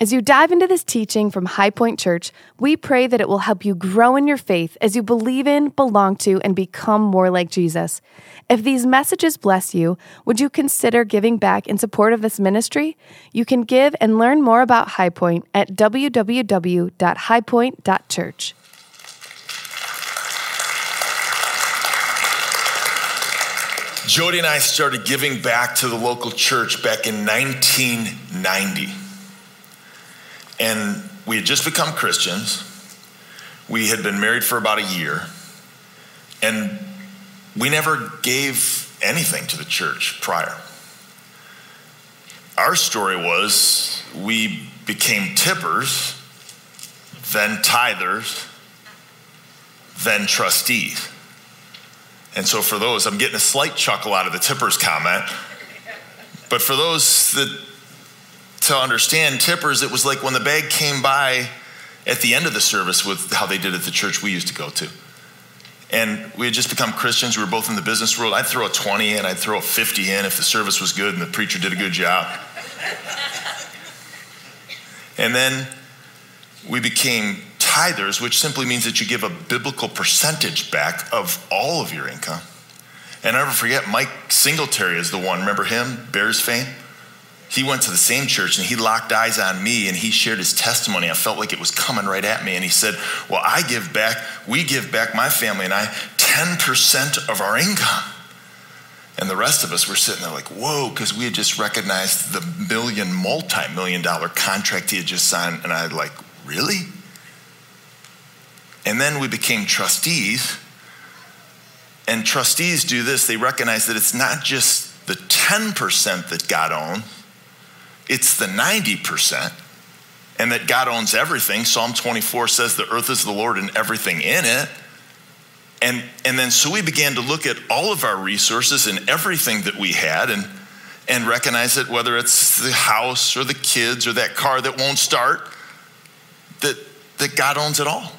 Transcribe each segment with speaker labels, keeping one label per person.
Speaker 1: As you dive into this teaching from High Point Church, we pray that it will help you grow in your faith as you believe in, belong to, and become more like Jesus. If these messages bless you, would you consider giving back in support of this ministry? You can give and learn more about High Point at www.highpoint.church.
Speaker 2: Jody and I started giving back to the local church back in 1990. And we had just become Christians. We had been married for about a year. And we never gave anything to the church prior. Our story was we became tippers, then tithers, then trustees. And so, for those, I'm getting a slight chuckle out of the tippers comment. But for those that to understand tippers, it was like when the bag came by at the end of the service with how they did at the church we used to go to. And we had just become Christians. We were both in the business world. I'd throw a 20 in, I'd throw a 50 in if the service was good and the preacher did a good job. and then we became tithers, which simply means that you give a biblical percentage back of all of your income. And I never forget, Mike Singletary is the one. Remember him? Bears fame? He went to the same church and he locked eyes on me and he shared his testimony. I felt like it was coming right at me. And he said, Well, I give back, we give back, my family and I, 10% of our income. And the rest of us were sitting there like, whoa, because we had just recognized the million, multi million dollar contract he had just signed. And I was like, really? And then we became trustees. And trustees do this they recognize that it's not just the 10% that God owns, it's the 90%, and that God owns everything. Psalm 24 says the earth is the Lord and everything in it. And, and then so we began to look at all of our resources and everything that we had and, and recognize that whether it's the house or the kids or that car that won't start, that, that God owns it all.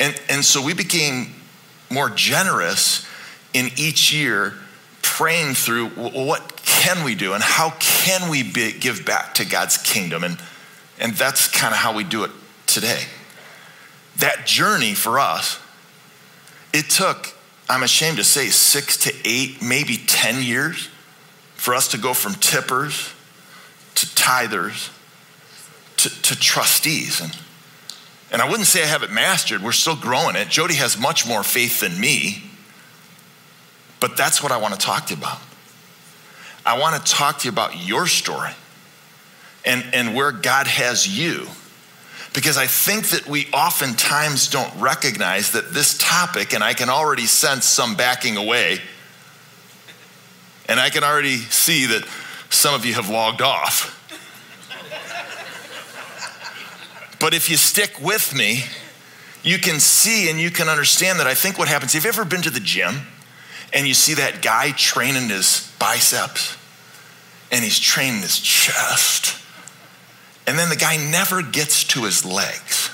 Speaker 2: And, and so we became more generous in each year praying through what can we do and how can we be, give back to God's kingdom? And, and that's kind of how we do it today. That journey for us, it took, I'm ashamed to say, six to eight, maybe 10 years for us to go from tippers to tithers to, to trustees. And, and I wouldn't say I have it mastered, we're still growing it. Jody has much more faith than me, but that's what I want to talk to you about. I want to talk to you about your story and, and where God has you. Because I think that we oftentimes don't recognize that this topic, and I can already sense some backing away, and I can already see that some of you have logged off. but if you stick with me, you can see and you can understand that I think what happens. Have you ever been to the gym and you see that guy training his biceps and he's training his chest. And then the guy never gets to his legs.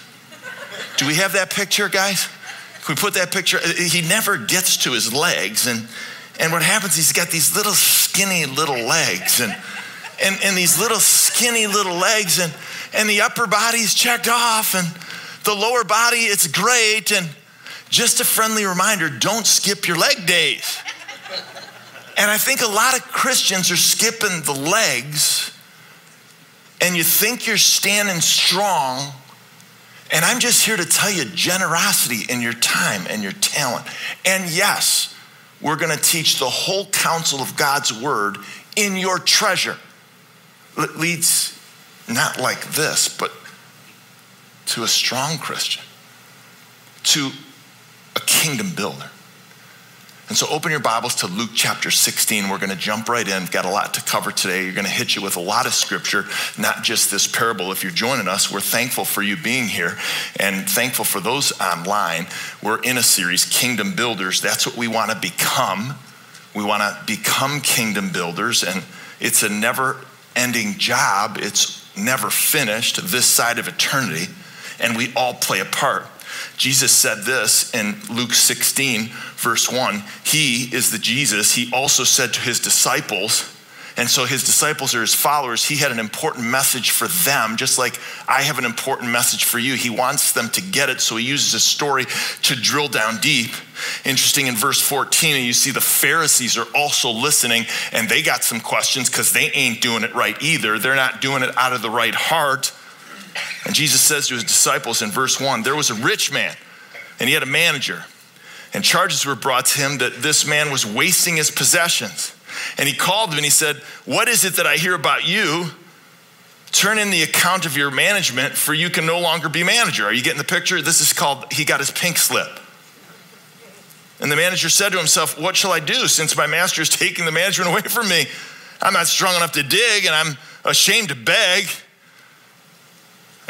Speaker 2: Do we have that picture, guys? Can we put that picture? He never gets to his legs. And, and what happens, he's got these little skinny little legs and, and, and these little skinny little legs and, and the upper body's checked off and the lower body, it's great. And just a friendly reminder, don't skip your leg days. And I think a lot of Christians are skipping the legs, and you think you're standing strong. And I'm just here to tell you generosity in your time and your talent. And yes, we're going to teach the whole counsel of God's word in your treasure. It leads not like this, but to a strong Christian, to a kingdom builder. And so open your Bibles to Luke chapter 16. We're going to jump right in. We've got a lot to cover today. You're going to hit you with a lot of scripture, not just this parable. If you're joining us, we're thankful for you being here and thankful for those online. We're in a series, Kingdom Builders. That's what we want to become. We want to become kingdom builders, and it's a never ending job. It's never finished this side of eternity, and we all play a part. Jesus said this in Luke 16, verse 1. He is the Jesus. He also said to his disciples, And so his disciples are his followers. He had an important message for them, just like I have an important message for you. He wants them to get it, so he uses a story to drill down deep. Interesting in verse 14, and you see the Pharisees are also listening, and they got some questions because they ain't doing it right either. They're not doing it out of the right heart. And Jesus says to his disciples in verse 1 there was a rich man, and he had a manager. And charges were brought to him that this man was wasting his possessions. And he called him and he said, What is it that I hear about you? Turn in the account of your management, for you can no longer be manager. Are you getting the picture? This is called, he got his pink slip. And the manager said to himself, What shall I do since my master is taking the management away from me? I'm not strong enough to dig and I'm ashamed to beg.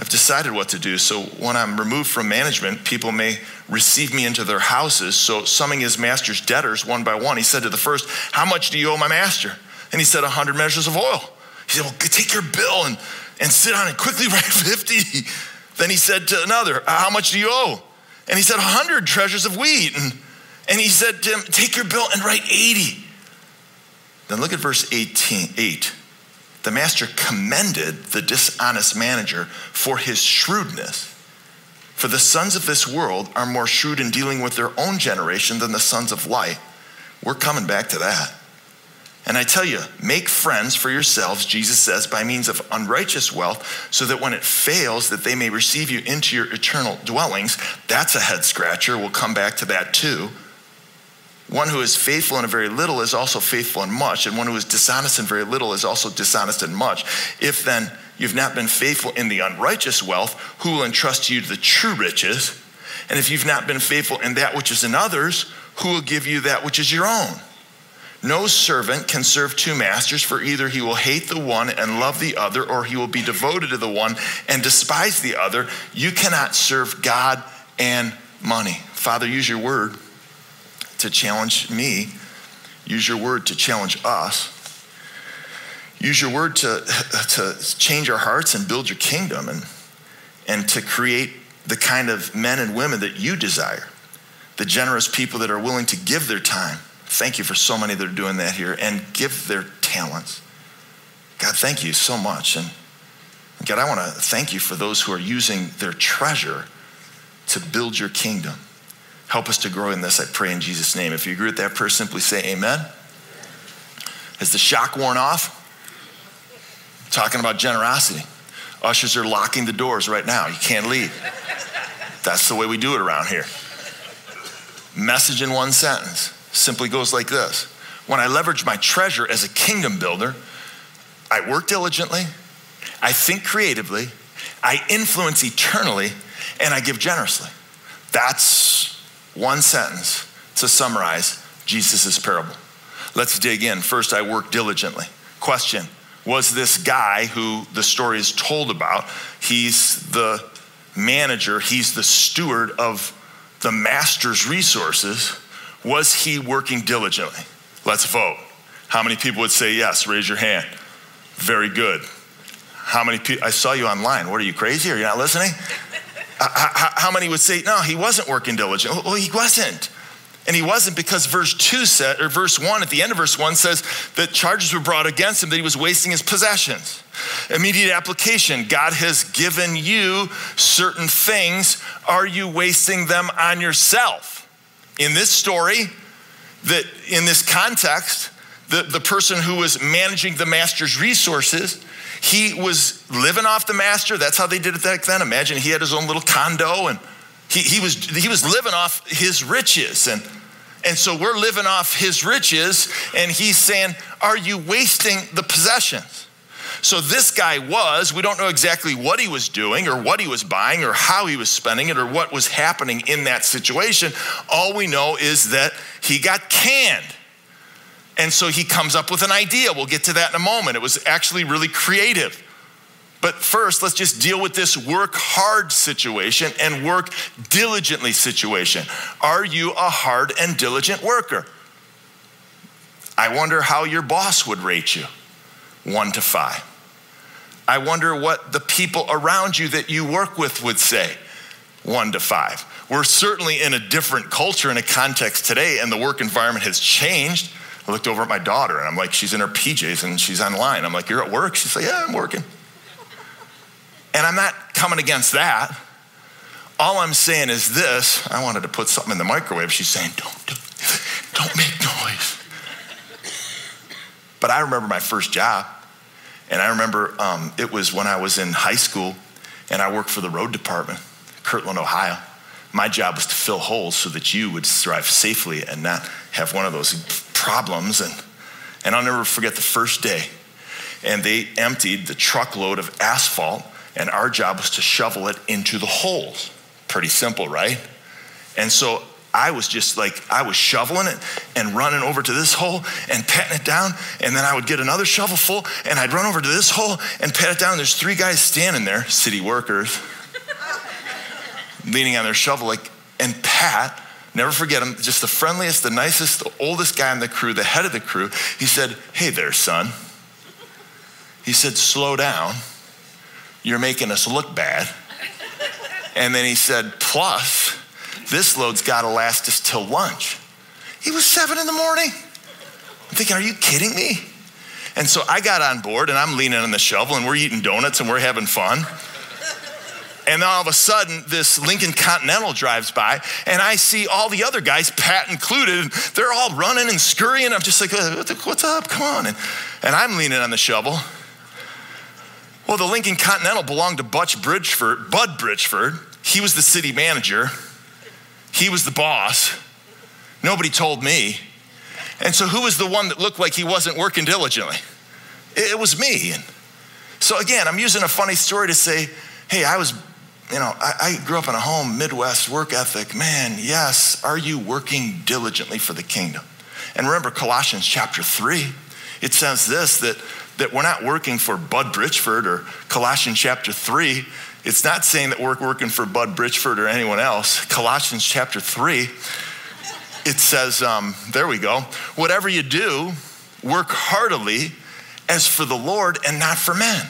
Speaker 2: I've decided what to do. So when I'm removed from management, people may receive me into their houses. So, summing his master's debtors one by one, he said to the first, How much do you owe my master? And he said, A 100 measures of oil. He said, Well, take your bill and, and sit on it quickly, write 50. Then he said to another, uh, How much do you owe? And he said, A 100 treasures of wheat. And, and he said to him, Take your bill and write 80. Then look at verse 18, 8 the master commended the dishonest manager for his shrewdness. For the sons of this world are more shrewd in dealing with their own generation than the sons of light. We're coming back to that. And I tell you, make friends for yourselves, Jesus says, by means of unrighteous wealth, so that when it fails, that they may receive you into your eternal dwellings. That's a head scratcher. We'll come back to that too. One who is faithful in a very little is also faithful in much, and one who is dishonest in very little is also dishonest in much. If then you've not been faithful in the unrighteous wealth, who will entrust you to the true riches? And if you've not been faithful in that which is in others, who will give you that which is your own? No servant can serve two masters, for either he will hate the one and love the other, or he will be devoted to the one and despise the other. You cannot serve God and money. Father, use your word to challenge me. Use your word to challenge us. Use your word to, to change our hearts and build your kingdom and, and to create the kind of men and women that you desire, the generous people that are willing to give their time. Thank you for so many that are doing that here and give their talents. God, thank you so much. And God, I want to thank you for those who are using their treasure to build your kingdom. Help us to grow in this, I pray in Jesus' name. If you agree with that prayer, simply say amen. Has the shock worn off? talking about generosity. Ushers are locking the doors right now. You can't leave. That's the way we do it around here. Message in one sentence simply goes like this When I leverage my treasure as a kingdom builder, I work diligently, I think creatively, I influence eternally, and I give generously. That's one sentence to summarize Jesus' parable. Let's dig in. First, I work diligently. Question Was this guy who the story is told about, he's the manager, he's the steward of the master's resources, was he working diligently? Let's vote. How many people would say yes? Raise your hand. Very good. How many people? I saw you online. What are you crazy? Are you not listening? How many would say, no, he wasn't working diligent? Well, he wasn't. And he wasn't because verse 2 said, or verse 1, at the end of verse 1 says that charges were brought against him that he was wasting his possessions. Immediate application God has given you certain things. Are you wasting them on yourself? In this story, that in this context, the, the person who was managing the master's resources he was living off the master. That's how they did it back then. Imagine he had his own little condo and he, he, was, he was living off his riches. And, and so we're living off his riches. And he's saying, Are you wasting the possessions? So this guy was, we don't know exactly what he was doing or what he was buying or how he was spending it or what was happening in that situation. All we know is that he got canned. And so he comes up with an idea. We'll get to that in a moment. It was actually really creative. But first, let's just deal with this work hard situation and work diligently situation. Are you a hard and diligent worker? I wonder how your boss would rate you one to five. I wonder what the people around you that you work with would say one to five. We're certainly in a different culture and a context today, and the work environment has changed. I looked over at my daughter and I'm like, she's in her PJs and she's online. I'm like, you're at work? She's like, yeah, I'm working. And I'm not coming against that. All I'm saying is this I wanted to put something in the microwave. She's saying, don't, do, don't make noise. But I remember my first job. And I remember um, it was when I was in high school and I worked for the road department, Kirtland, Ohio. My job was to fill holes so that you would drive safely and not have one of those problems. And, and I'll never forget the first day. And they emptied the truckload of asphalt, and our job was to shovel it into the holes. Pretty simple, right? And so I was just like, I was shoveling it and running over to this hole and patting it down. And then I would get another shovel full and I'd run over to this hole and pat it down. There's three guys standing there, city workers, leaning on their shovel, like, and Pat, never forget him, just the friendliest, the nicest, the oldest guy in the crew, the head of the crew. He said, Hey there, son. He said, Slow down. You're making us look bad. And then he said, Plus, this load's got to last us till lunch. It was seven in the morning. I'm thinking, are you kidding me? And so I got on board and I'm leaning on the shovel and we're eating donuts and we're having fun. And then all of a sudden, this Lincoln Continental drives by, and I see all the other guys, Pat included, they're all running and scurrying. I'm just like, uh, what's up? Come on. And, and I'm leaning on the shovel. Well, the Lincoln Continental belonged to Butch Bridgeford, Bud Bridgeford. He was the city manager. He was the boss. Nobody told me. And so, who was the one that looked like he wasn't working diligently? It was me. And so, again, I'm using a funny story to say, hey, I was, you know, I, I grew up in a home, Midwest work ethic. Man, yes, are you working diligently for the kingdom? And remember Colossians chapter 3, it says this that, that we're not working for Bud Bridgeford or Colossians chapter 3 it's not saying that we're working for Bud Bridgeford or anyone else. Colossians chapter 3, it says, um, there we go. Whatever you do, work heartily as for the Lord and not for men.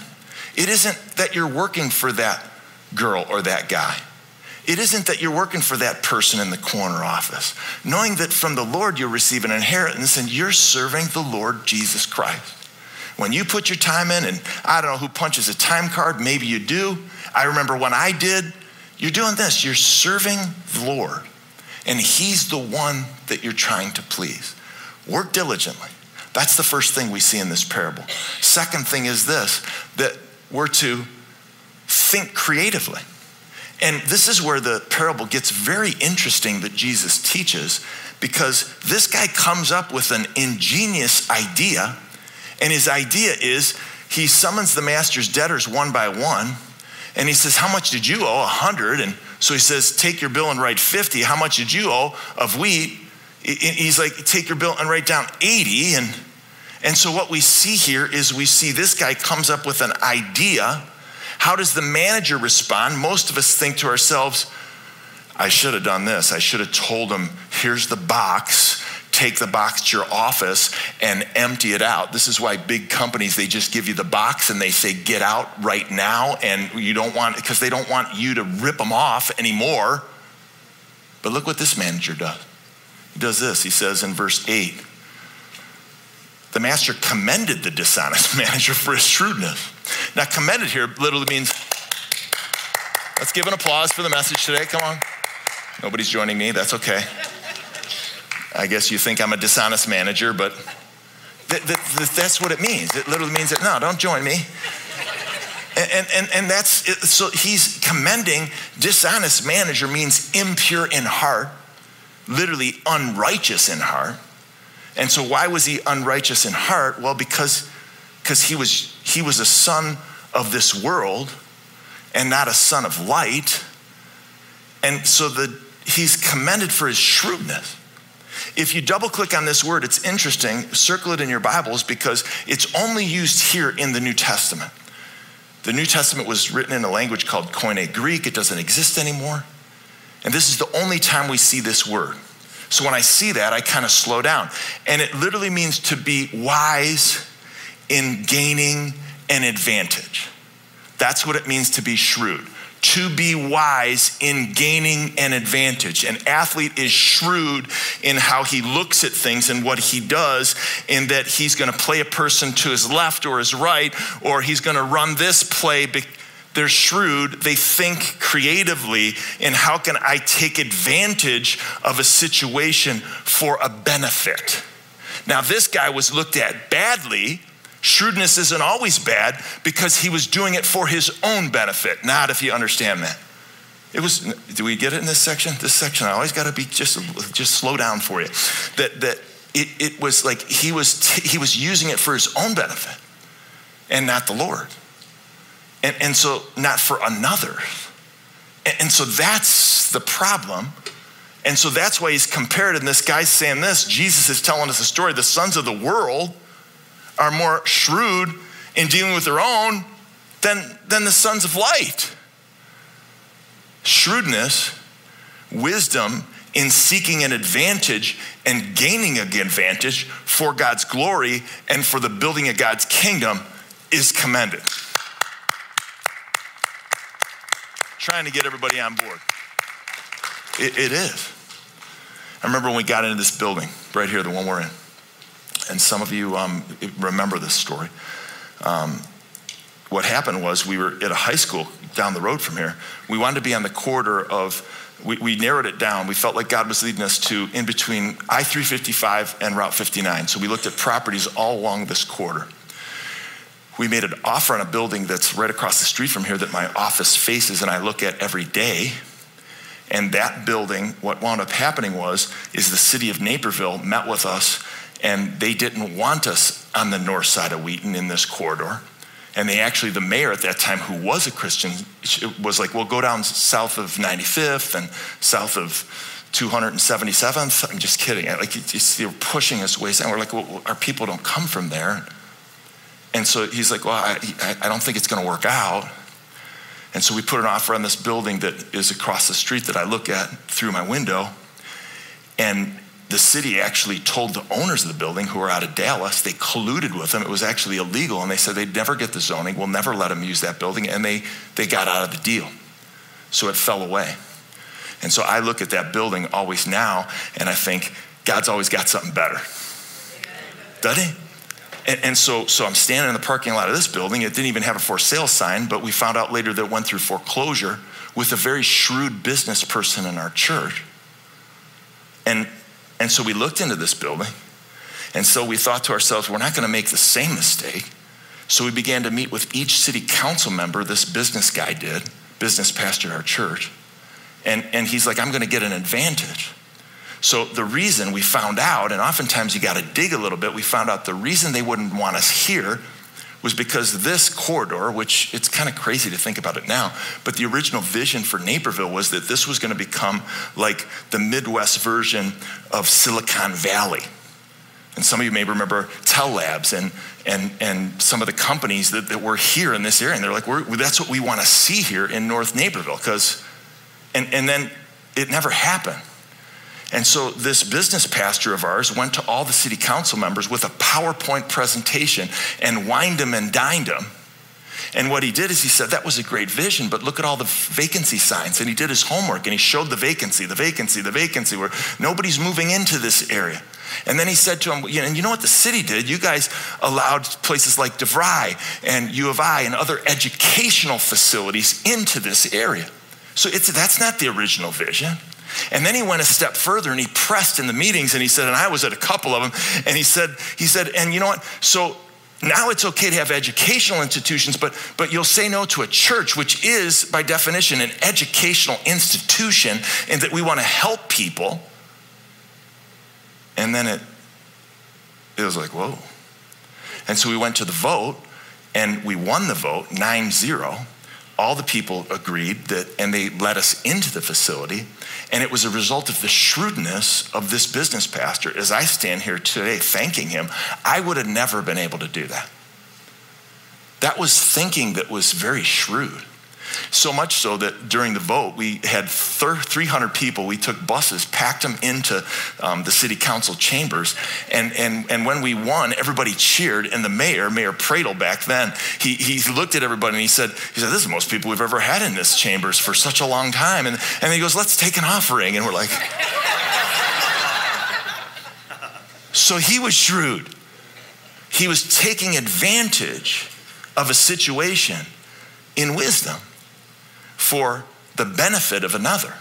Speaker 2: It isn't that you're working for that girl or that guy. It isn't that you're working for that person in the corner office, knowing that from the Lord you'll receive an inheritance and you're serving the Lord Jesus Christ. When you put your time in, and I don't know who punches a time card, maybe you do. I remember when I did, you're doing this, you're serving the Lord, and He's the one that you're trying to please. Work diligently. That's the first thing we see in this parable. Second thing is this that we're to think creatively. And this is where the parable gets very interesting that Jesus teaches because this guy comes up with an ingenious idea. And his idea is he summons the master's debtors one by one and he says, How much did you owe? A hundred. And so he says, Take your bill and write 50. How much did you owe of wheat? He's like, Take your bill and write down 80. And, and so what we see here is we see this guy comes up with an idea. How does the manager respond? Most of us think to ourselves, I should have done this. I should have told him, Here's the box take the box to your office and empty it out. This is why big companies, they just give you the box and they say, get out right now. And you don't want, because they don't want you to rip them off anymore. But look what this manager does. He does this. He says in verse 8, the master commended the dishonest manager for his shrewdness. Now, commended here literally means, let's give an applause for the message today. Come on. Nobody's joining me. That's okay. I guess you think I'm a dishonest manager, but th- th- th- that's what it means. It literally means that, no, don't join me. And, and, and that's so he's commending dishonest manager means impure in heart, literally unrighteous in heart. And so why was he unrighteous in heart? Well, because because he was he was a son of this world and not a son of light. And so the he's commended for his shrewdness. If you double click on this word, it's interesting. Circle it in your Bibles because it's only used here in the New Testament. The New Testament was written in a language called Koine Greek, it doesn't exist anymore. And this is the only time we see this word. So when I see that, I kind of slow down. And it literally means to be wise in gaining an advantage. That's what it means to be shrewd, to be wise in gaining an advantage. An athlete is shrewd in how he looks at things and what he does, in that he's going to play a person to his left or his right, or he's going to run this play. They're shrewd. They think creatively in how can I take advantage of a situation for a benefit. Now, this guy was looked at badly Shrewdness isn't always bad because he was doing it for his own benefit, not if you understand that. It was, do we get it in this section? This section, I always got to be just, just slow down for you. That, that it, it was like he was, t- he was using it for his own benefit and not the Lord. And, and so, not for another. And, and so that's the problem. And so that's why he's compared, and this guy's saying this. Jesus is telling us a story. The sons of the world are more shrewd in dealing with their own than, than the sons of light. Shrewdness, wisdom in seeking an advantage and gaining an advantage for God's glory and for the building of God's kingdom is commended. Trying to get everybody on board. it, it is. I remember when we got into this building right here, the one we're in and some of you um, remember this story. Um, what happened was we were at a high school down the road from here. We wanted to be on the corridor of, we, we narrowed it down. We felt like God was leading us to in between I 355 and Route 59. So we looked at properties all along this corridor. We made an offer on a building that's right across the street from here that my office faces and I look at every day. And that building, what wound up happening was, is the city of Naperville met with us and they didn't want us on the north side of Wheaton in this corridor. And they actually, the mayor at that time, who was a Christian, was like, well, go down south of 95th and south of 277th. I'm just kidding. Like, they were pushing us away. And we're like, well, our people don't come from there. And so he's like, well, I, I don't think it's going to work out. And so we put an offer on this building that is across the street that I look at through my window. And the city actually told the owners of the building who were out of Dallas, they colluded with them. It was actually illegal. And they said they'd never get the zoning. We'll never let them use that building. And they, they got out of the deal. So it fell away. And so I look at that building always now and I think, God's always got something better. Doesn't he? And, and, so, so I'm standing in the parking lot of this building. It didn't even have a for sale sign, but we found out later that it went through foreclosure with a very shrewd business person in our church. And and so we looked into this building. And so we thought to ourselves, we're not going to make the same mistake. So we began to meet with each city council member, this business guy did, business pastor at our church. And, and he's like, I'm going to get an advantage. So the reason we found out, and oftentimes you got to dig a little bit, we found out the reason they wouldn't want us here was because this corridor, which it's kind of crazy to think about it now, but the original vision for Naperville was that this was going to become like the Midwest version of Silicon Valley. And some of you may remember Tellabs and, and, and some of the companies that, that were here in this area. And they're like, that's what we want to see here in North Naperville. Because, and, and then it never happened. And so this business pastor of ours went to all the city council members with a PowerPoint presentation and wined them and dined them. And what he did is he said, That was a great vision, but look at all the vacancy signs. And he did his homework and he showed the vacancy, the vacancy, the vacancy, where nobody's moving into this area. And then he said to him, and you know what the city did? You guys allowed places like DeVry and U of I and other educational facilities into this area. So it's, that's not the original vision. And then he went a step further and he pressed in the meetings and he said, and I was at a couple of them, and he said, he said, and you know what? So now it's okay to have educational institutions, but, but you'll say no to a church, which is, by definition, an educational institution, and that we want to help people. And then it, it was like, whoa. And so we went to the vote, and we won the vote 9 0 all the people agreed that, and they let us into the facility. And it was a result of the shrewdness of this business pastor. As I stand here today thanking him, I would have never been able to do that. That was thinking that was very shrewd. So much so that during the vote, we had 300 people. We took buses, packed them into um, the city council chambers. And, and, and when we won, everybody cheered. And the mayor, Mayor Pradel back then, he, he looked at everybody and he said, he said, This is the most people we've ever had in this chambers for such a long time. And, and he goes, Let's take an offering. And we're like, So he was shrewd. He was taking advantage of a situation in wisdom for the benefit of another.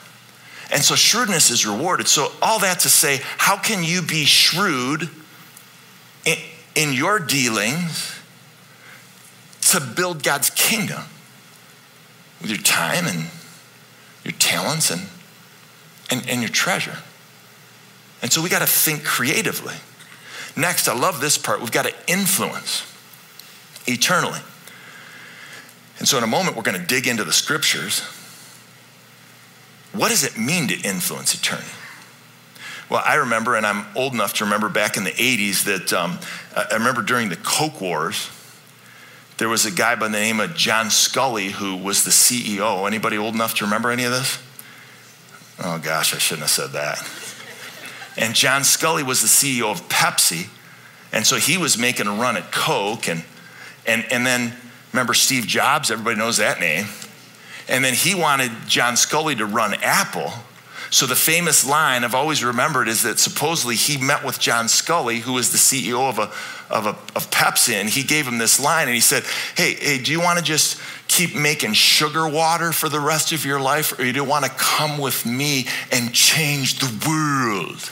Speaker 2: And so shrewdness is rewarded. So, all that to say, how can you be shrewd in, in your dealings to build God's kingdom with your time and your talents and, and, and your treasure? And so, we got to think creatively. Next, I love this part. We've got to influence eternally. And so, in a moment, we're going to dig into the scriptures. What does it mean to influence eternity? Well, I remember, and I'm old enough to remember back in the 80s that um, I remember during the Coke Wars, there was a guy by the name of John Sculley who was the CEO. Anybody old enough to remember any of this? Oh gosh, I shouldn't have said that. And John Sculley was the CEO of Pepsi. And so he was making a run at Coke. And, and, and then remember Steve Jobs, everybody knows that name. And then he wanted John Sculley to run Apple. So the famous line I've always remembered is that supposedly he met with John Sculley, who was the CEO of a, of a of Pepsi, and he gave him this line, and he said, "Hey, hey, do you want to just keep making sugar water for the rest of your life, or do you want to come with me and change the world?"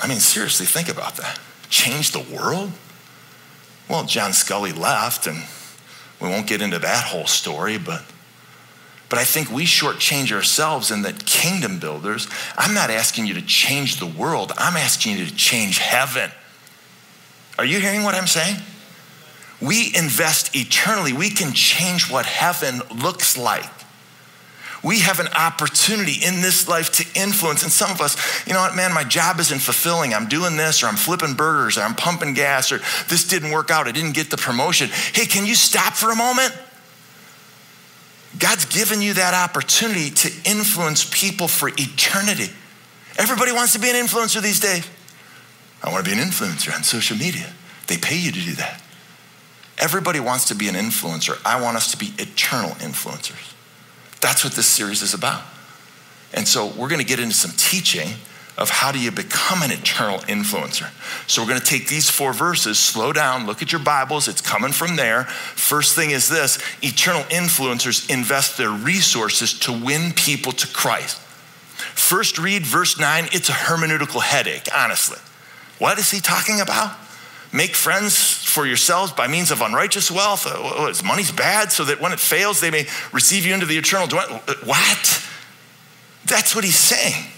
Speaker 2: I mean, seriously, think about that. Change the world? Well, John Sculley left, and we won't get into that whole story, but but I think we shortchange ourselves in that kingdom builders. I'm not asking you to change the world, I'm asking you to change heaven. Are you hearing what I'm saying? We invest eternally. We can change what heaven looks like. We have an opportunity in this life to influence. And some of us, you know what, man, my job isn't fulfilling. I'm doing this, or I'm flipping burgers, or I'm pumping gas, or this didn't work out. I didn't get the promotion. Hey, can you stop for a moment? God's given you that opportunity to influence people for eternity. Everybody wants to be an influencer these days. I want to be an influencer on social media. They pay you to do that. Everybody wants to be an influencer. I want us to be eternal influencers. That's what this series is about. And so we're going to get into some teaching of how do you become an eternal influencer. So we're going to take these four verses, slow down, look at your Bibles, it's coming from there. First thing is this eternal influencers invest their resources to win people to Christ. First read verse 9, it's a hermeneutical headache, honestly. What is he talking about? Make friends for yourselves by means of unrighteous wealth. Uh, money's bad, so that when it fails, they may receive you into the eternal dwelling. Uh, what? That's what he's saying.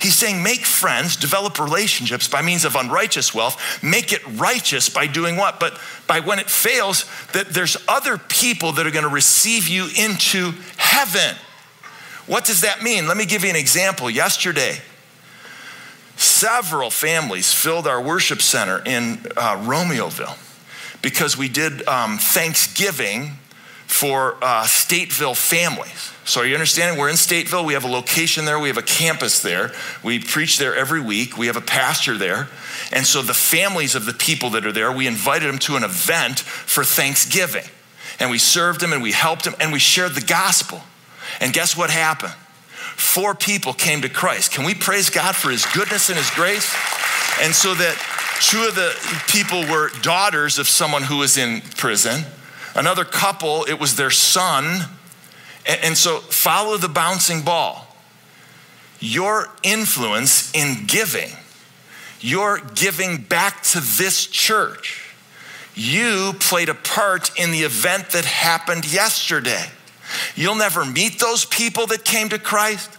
Speaker 2: He's saying, make friends, develop relationships by means of unrighteous wealth, make it righteous by doing what? But by when it fails, that there's other people that are going to receive you into heaven. What does that mean? Let me give you an example. Yesterday, Several families filled our worship center in uh, Romeoville because we did um, Thanksgiving for uh, Stateville families. So, are you understanding? We're in Stateville. We have a location there. We have a campus there. We preach there every week. We have a pastor there. And so, the families of the people that are there, we invited them to an event for Thanksgiving. And we served them and we helped them and we shared the gospel. And guess what happened? Four people came to Christ. Can we praise God for his goodness and his grace? And so that two of the people were daughters of someone who was in prison. Another couple, it was their son. And so follow the bouncing ball. Your influence in giving, your giving back to this church, you played a part in the event that happened yesterday. You'll never meet those people that came to Christ.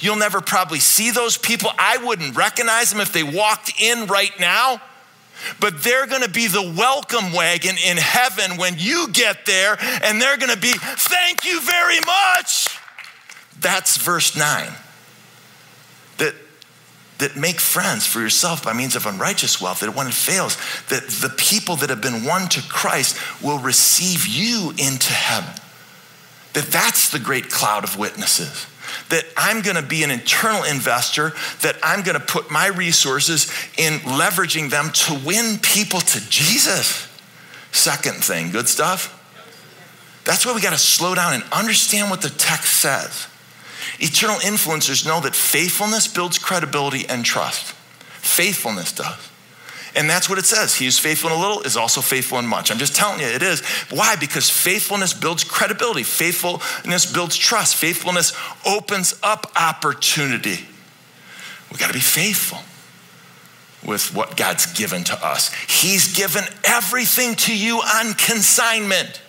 Speaker 2: You'll never probably see those people. I wouldn't recognize them if they walked in right now. But they're gonna be the welcome wagon in heaven when you get there, and they're gonna be, thank you very much. That's verse 9. That, that make friends for yourself by means of unrighteous wealth, that when it fails, that the people that have been won to Christ will receive you into heaven. That that's the great cloud of witnesses. That I'm going to be an internal investor, that I'm going to put my resources in leveraging them to win people to Jesus. Second thing, good stuff? That's why we got to slow down and understand what the text says. Eternal influencers know that faithfulness builds credibility and trust. Faithfulness does. And that's what it says. He who's faithful in a little is also faithful in much. I'm just telling you, it is. Why? Because faithfulness builds credibility, faithfulness builds trust, faithfulness opens up opportunity. We got to be faithful with what God's given to us. He's given everything to you on consignment.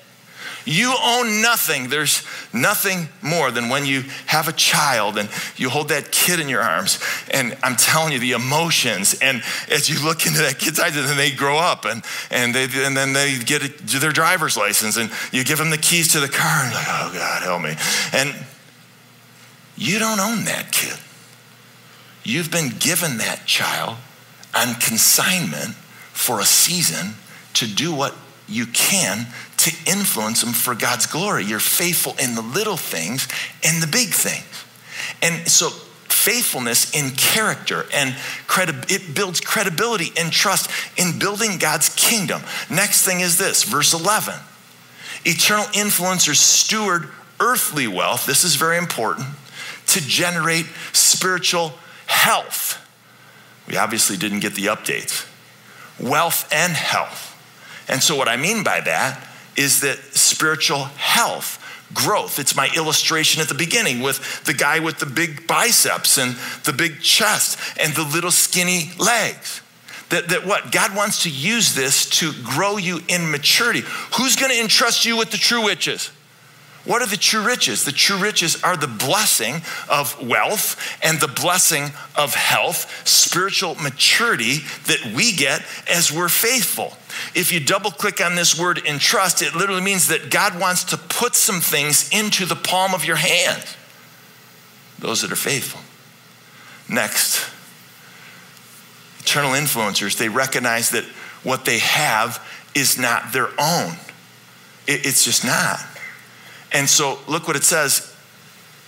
Speaker 2: You own nothing. There's nothing more than when you have a child and you hold that kid in your arms. And I'm telling you, the emotions. And as you look into that kid's eyes, and then they grow up and, and, they, and then they get a, their driver's license and you give them the keys to the car and like, oh God, help me. And you don't own that kid. You've been given that child on consignment for a season to do what you can to influence them for God's glory. You're faithful in the little things and the big things. And so faithfulness in character and credi- it builds credibility and trust in building God's kingdom. Next thing is this, verse 11. Eternal influencers steward earthly wealth, this is very important, to generate spiritual health. We obviously didn't get the updates. Wealth and health. And so, what I mean by that is that spiritual health, growth. It's my illustration at the beginning with the guy with the big biceps and the big chest and the little skinny legs. That, that what? God wants to use this to grow you in maturity. Who's going to entrust you with the true riches? What are the true riches? The true riches are the blessing of wealth and the blessing of health, spiritual maturity that we get as we're faithful. If you double click on this word entrust, it literally means that God wants to put some things into the palm of your hand. Those that are faithful. Next, eternal influencers, they recognize that what they have is not their own. It's just not. And so look what it says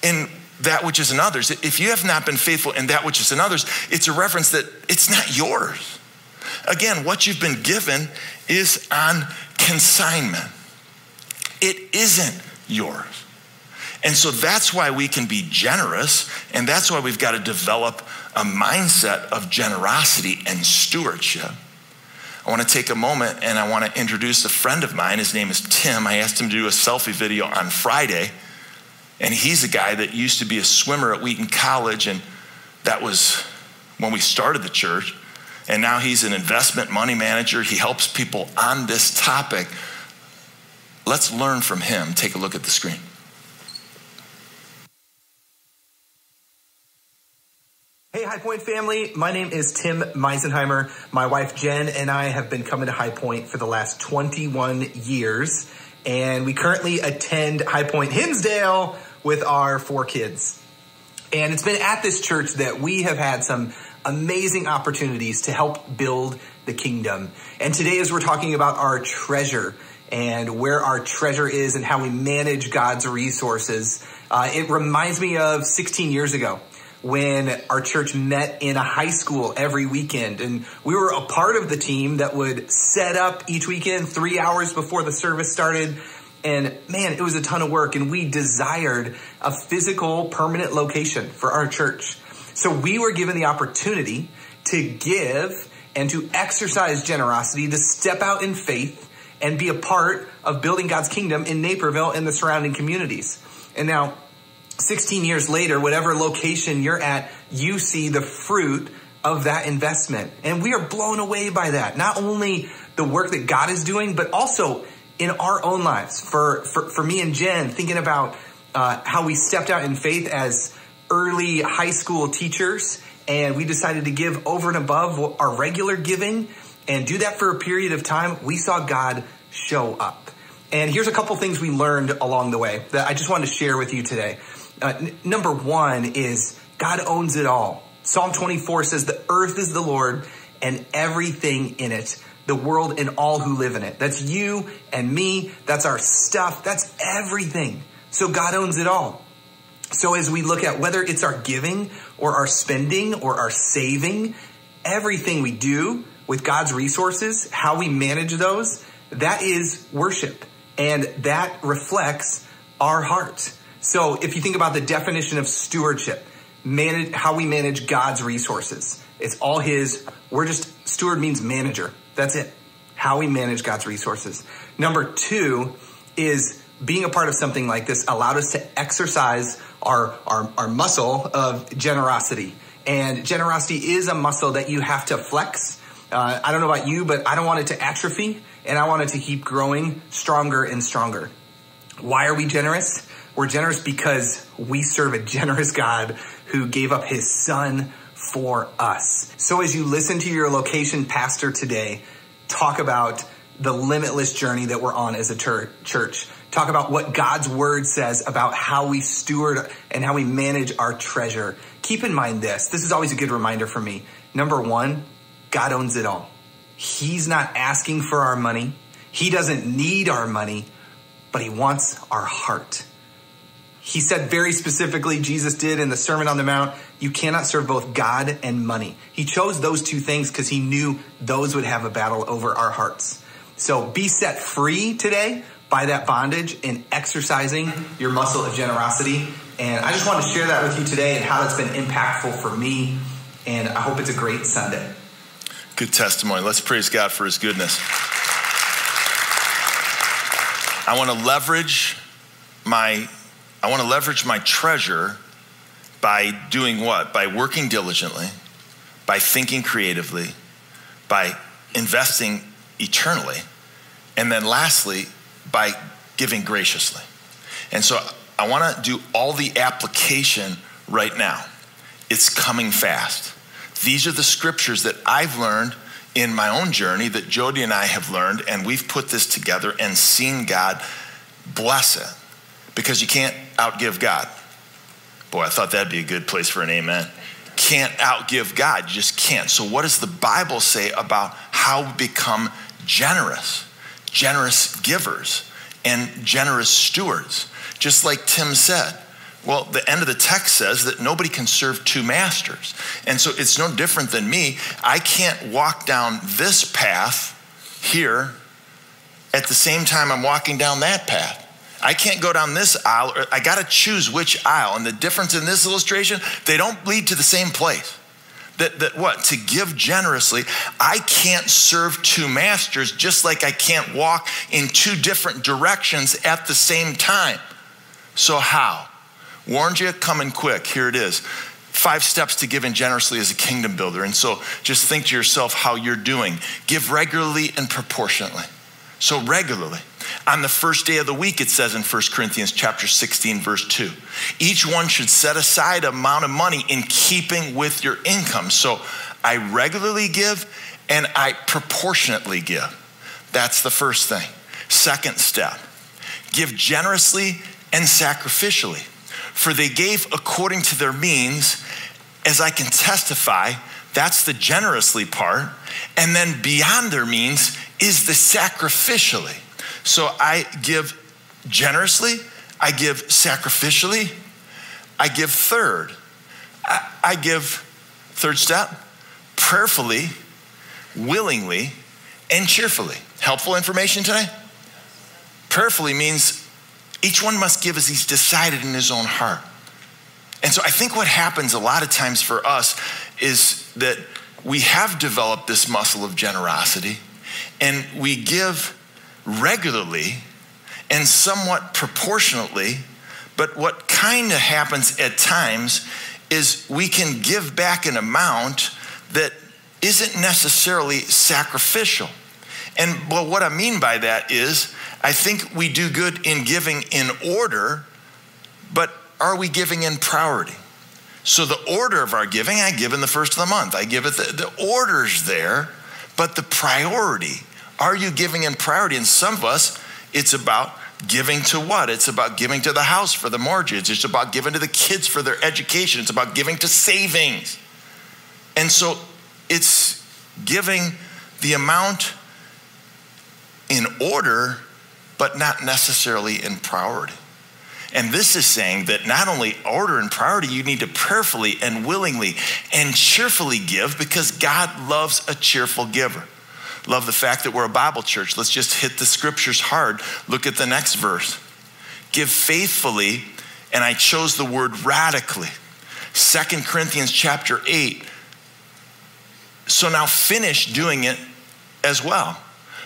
Speaker 2: in that which is in others. If you have not been faithful in that which is in others, it's a reference that it's not yours. Again, what you've been given is on consignment, it isn't yours. And so that's why we can be generous, and that's why we've got to develop a mindset of generosity and stewardship. I want to take a moment and I want to introduce a friend of mine. His name is Tim. I asked him to do a selfie video on Friday. And he's a guy that used to be a swimmer at Wheaton College. And that was when we started the church. And now he's an investment money manager. He helps people on this topic. Let's learn from him. Take a look at the screen.
Speaker 3: Hey, High Point family. My name is Tim Meisenheimer. My wife Jen and I have been coming to High Point for the last 21 years, and we currently attend High Point Hinsdale with our four kids. And it's been at this church that we have had some amazing opportunities to help build the kingdom. And today, as we're talking about our treasure and where our treasure is and how we manage God's resources, uh, it reminds me of 16 years ago when our church met in a high school every weekend. And we were a part of the team that would set up each weekend three hours before the service started. And man, it was a ton of work. And we desired a physical, permanent location for our church. So we were given the opportunity to give and to exercise generosity, to step out in faith and be a part of building God's kingdom in Naperville and the surrounding communities. And now, 16 years later, whatever location you're at, you see the fruit of that investment. And we are blown away by that. Not only the work that God is doing, but also in our own lives. For, for, for me and Jen, thinking about uh, how we stepped out in faith as early high school teachers, and we decided to give over and above our regular giving and do that for a period of time, we saw God show up. And here's a couple things we learned along the way that I just wanted to share with you today. Uh, number one is God owns it all. Psalm 24 says, The earth is the Lord and everything in it, the world and all who live in it. That's you and me. That's our stuff. That's everything. So God owns it all. So as we look at whether it's our giving or our spending or our saving, everything we do with God's resources, how we manage those, that is worship. And that reflects our heart. So if you think about the definition of stewardship, manage how we manage God's resources. It's all his. We're just steward means manager. That's it. How we manage God's resources. Number 2 is being a part of something like this allowed us to exercise our, our, our muscle of generosity. And generosity is a muscle that you have to flex. Uh, I don't know about you, but I don't want it to atrophy and I want it to keep growing stronger and stronger. Why are we generous? We're generous because we serve a generous God who gave up his son for us. So as you listen to your location pastor today talk about the limitless journey that we're on as a church, talk about what God's word says about how we steward and how we manage our treasure. Keep in mind this. This is always a good reminder for me. Number one, God owns it all. He's not asking for our money. He doesn't need our money, but he wants our heart. He said very specifically, Jesus did in the Sermon on the Mount, you cannot serve both God and money. He chose those two things because he knew those would have a battle over our hearts. So be set free today by that bondage in exercising your muscle of generosity. And I just want to share that with you today and how that's been impactful for me. And I hope it's a great Sunday.
Speaker 2: Good testimony. Let's praise God for his goodness. I want to leverage my I want to leverage my treasure by doing what? By working diligently, by thinking creatively, by investing eternally, and then lastly, by giving graciously. And so I want to do all the application right now. It's coming fast. These are the scriptures that I've learned in my own journey that Jody and I have learned, and we've put this together and seen God bless it because you can't outgive God. Boy, I thought that'd be a good place for an amen. Can't outgive God, you just can't. So, what does the Bible say about how we become generous? Generous givers and generous stewards. Just like Tim said, well, the end of the text says that nobody can serve two masters. And so it's no different than me. I can't walk down this path here at the same time I'm walking down that path. I can't go down this aisle. I got to choose which aisle. And the difference in this illustration, they don't lead to the same place. That, that what? To give generously, I can't serve two masters just like I can't walk in two different directions at the same time. So, how? Warned you, coming quick. Here it is. Five steps to giving generously as a kingdom builder. And so just think to yourself how you're doing. Give regularly and proportionately. So, regularly. On the first day of the week, it says in 1 Corinthians chapter 16, verse 2. Each one should set aside amount of money in keeping with your income. So I regularly give and I proportionately give. That's the first thing. Second step, give generously and sacrificially. For they gave according to their means, as I can testify, that's the generously part. And then beyond their means is the sacrificially. So I give generously, I give sacrificially, I give third. I, I give third step prayerfully, willingly, and cheerfully. Helpful information today? Prayerfully means each one must give as he's decided in his own heart. And so I think what happens a lot of times for us is that we have developed this muscle of generosity and we give regularly and somewhat proportionately. But what kind of happens at times is we can give back an amount that isn't necessarily sacrificial. And well, what I mean by that is, I think we do good in giving in order, but are we giving in priority? So the order of our giving, I give in the first of the month. I give it the, the order's there, but the priority are you giving in priority? And some of us, it's about giving to what? It's about giving to the house for the mortgage. It's about giving to the kids for their education. It's about giving to savings. And so it's giving the amount in order, but not necessarily in priority. And this is saying that not only order and priority, you need to prayerfully and willingly and cheerfully give because God loves a cheerful giver. Love the fact that we're a Bible church. Let's just hit the scriptures hard. Look at the next verse. Give faithfully, and I chose the word radically. Second Corinthians chapter 8. So now finish doing it as well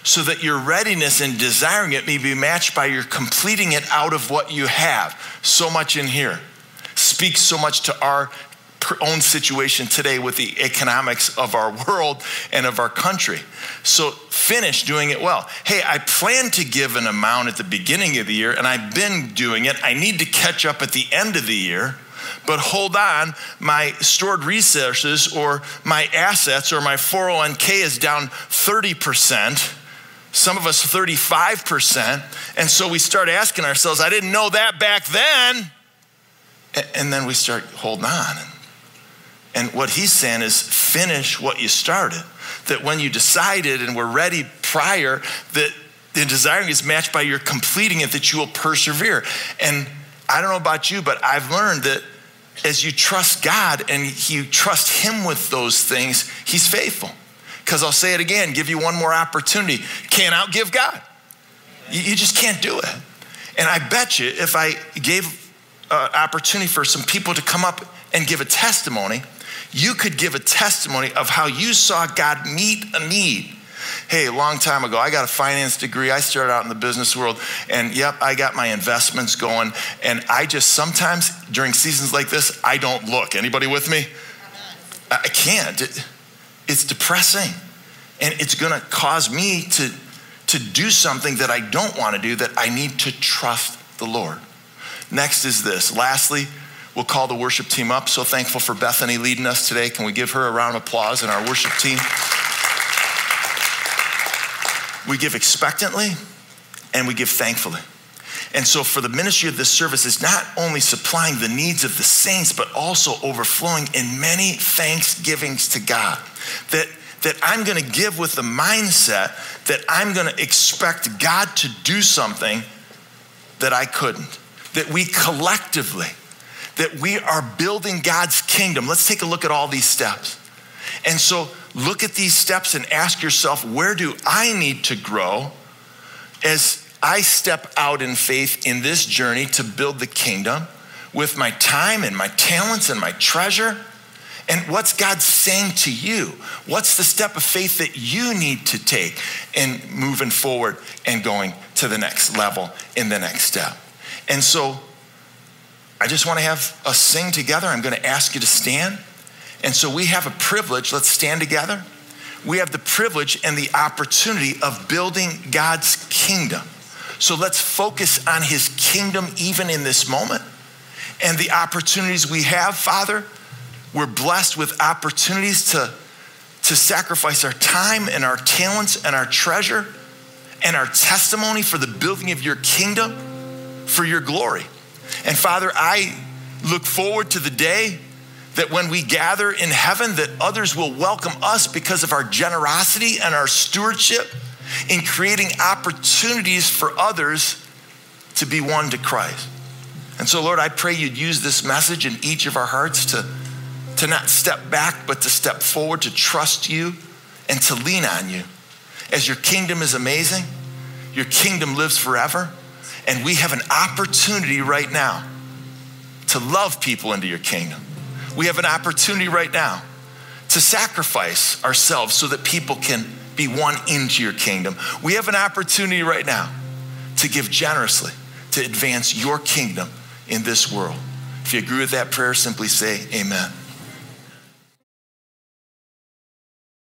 Speaker 2: so that your readiness in desiring it may be matched by your completing it out of what you have. So much in here speaks so much to our own situation today with the economics of our world and of our country. So finish doing it well. Hey, I plan to give an amount at the beginning of the year and I've been doing it. I need to catch up at the end of the year. But hold on, my stored resources or my assets or my 401k is down 30% some of us 35%. And so we start asking ourselves, I didn't know that back then. And then we start holding on. And what he's saying is finish what you started. That when you decided and were ready prior, that the desiring is matched by your completing it, that you will persevere. And I don't know about you, but I've learned that as you trust God and you trust Him with those things, He's faithful. Because I'll say it again, give you one more opportunity. Can't outgive God. You, you just can't do it. And I bet you if I gave an opportunity for some people to come up and give a testimony, you could give a testimony of how you saw God meet a need. Hey, a long time ago, I got a finance degree. I started out in the business world, and yep, I got my investments going. And I just sometimes during seasons like this, I don't look. Anybody with me? I can't. It's depressing. And it's going to cause me to, to do something that I don't want to do, that I need to trust the Lord. Next is this. Lastly, we'll call the worship team up. So thankful for Bethany leading us today. Can we give her a round of applause and our worship team? We give expectantly and we give thankfully. And so, for the ministry of this service, is not only supplying the needs of the saints, but also overflowing in many thanksgivings to God. That, that I'm going to give with the mindset that I'm going to expect God to do something that I couldn't. That we collectively, that we are building God's kingdom. Let's take a look at all these steps. And so, look at these steps and ask yourself, where do I need to grow as I step out in faith in this journey to build the kingdom with my time and my talents and my treasure. And what's God saying to you? What's the step of faith that you need to take in moving forward and going to the next level in the next step? And so I just want to have us sing together. I'm going to ask you to stand. And so we have a privilege. Let's stand together. We have the privilege and the opportunity of building God's kingdom. So let's focus on his kingdom even in this moment and the opportunities we have, Father. We're blessed with opportunities to, to sacrifice our time and our talents and our treasure and our testimony for the building of your kingdom for your glory. And Father, I look forward to the day that when we gather in heaven that others will welcome us because of our generosity and our stewardship in creating opportunities for others to be won to Christ. And so, Lord, I pray you'd use this message in each of our hearts to, to not step back, but to step forward, to trust you and to lean on you. As your kingdom is amazing, your kingdom lives forever, and we have an opportunity right now to love people into your kingdom. We have an opportunity right now to sacrifice ourselves so that people can be won into your kingdom. We have an opportunity right now to give generously to advance your kingdom in this world. If you agree with that prayer, simply say amen.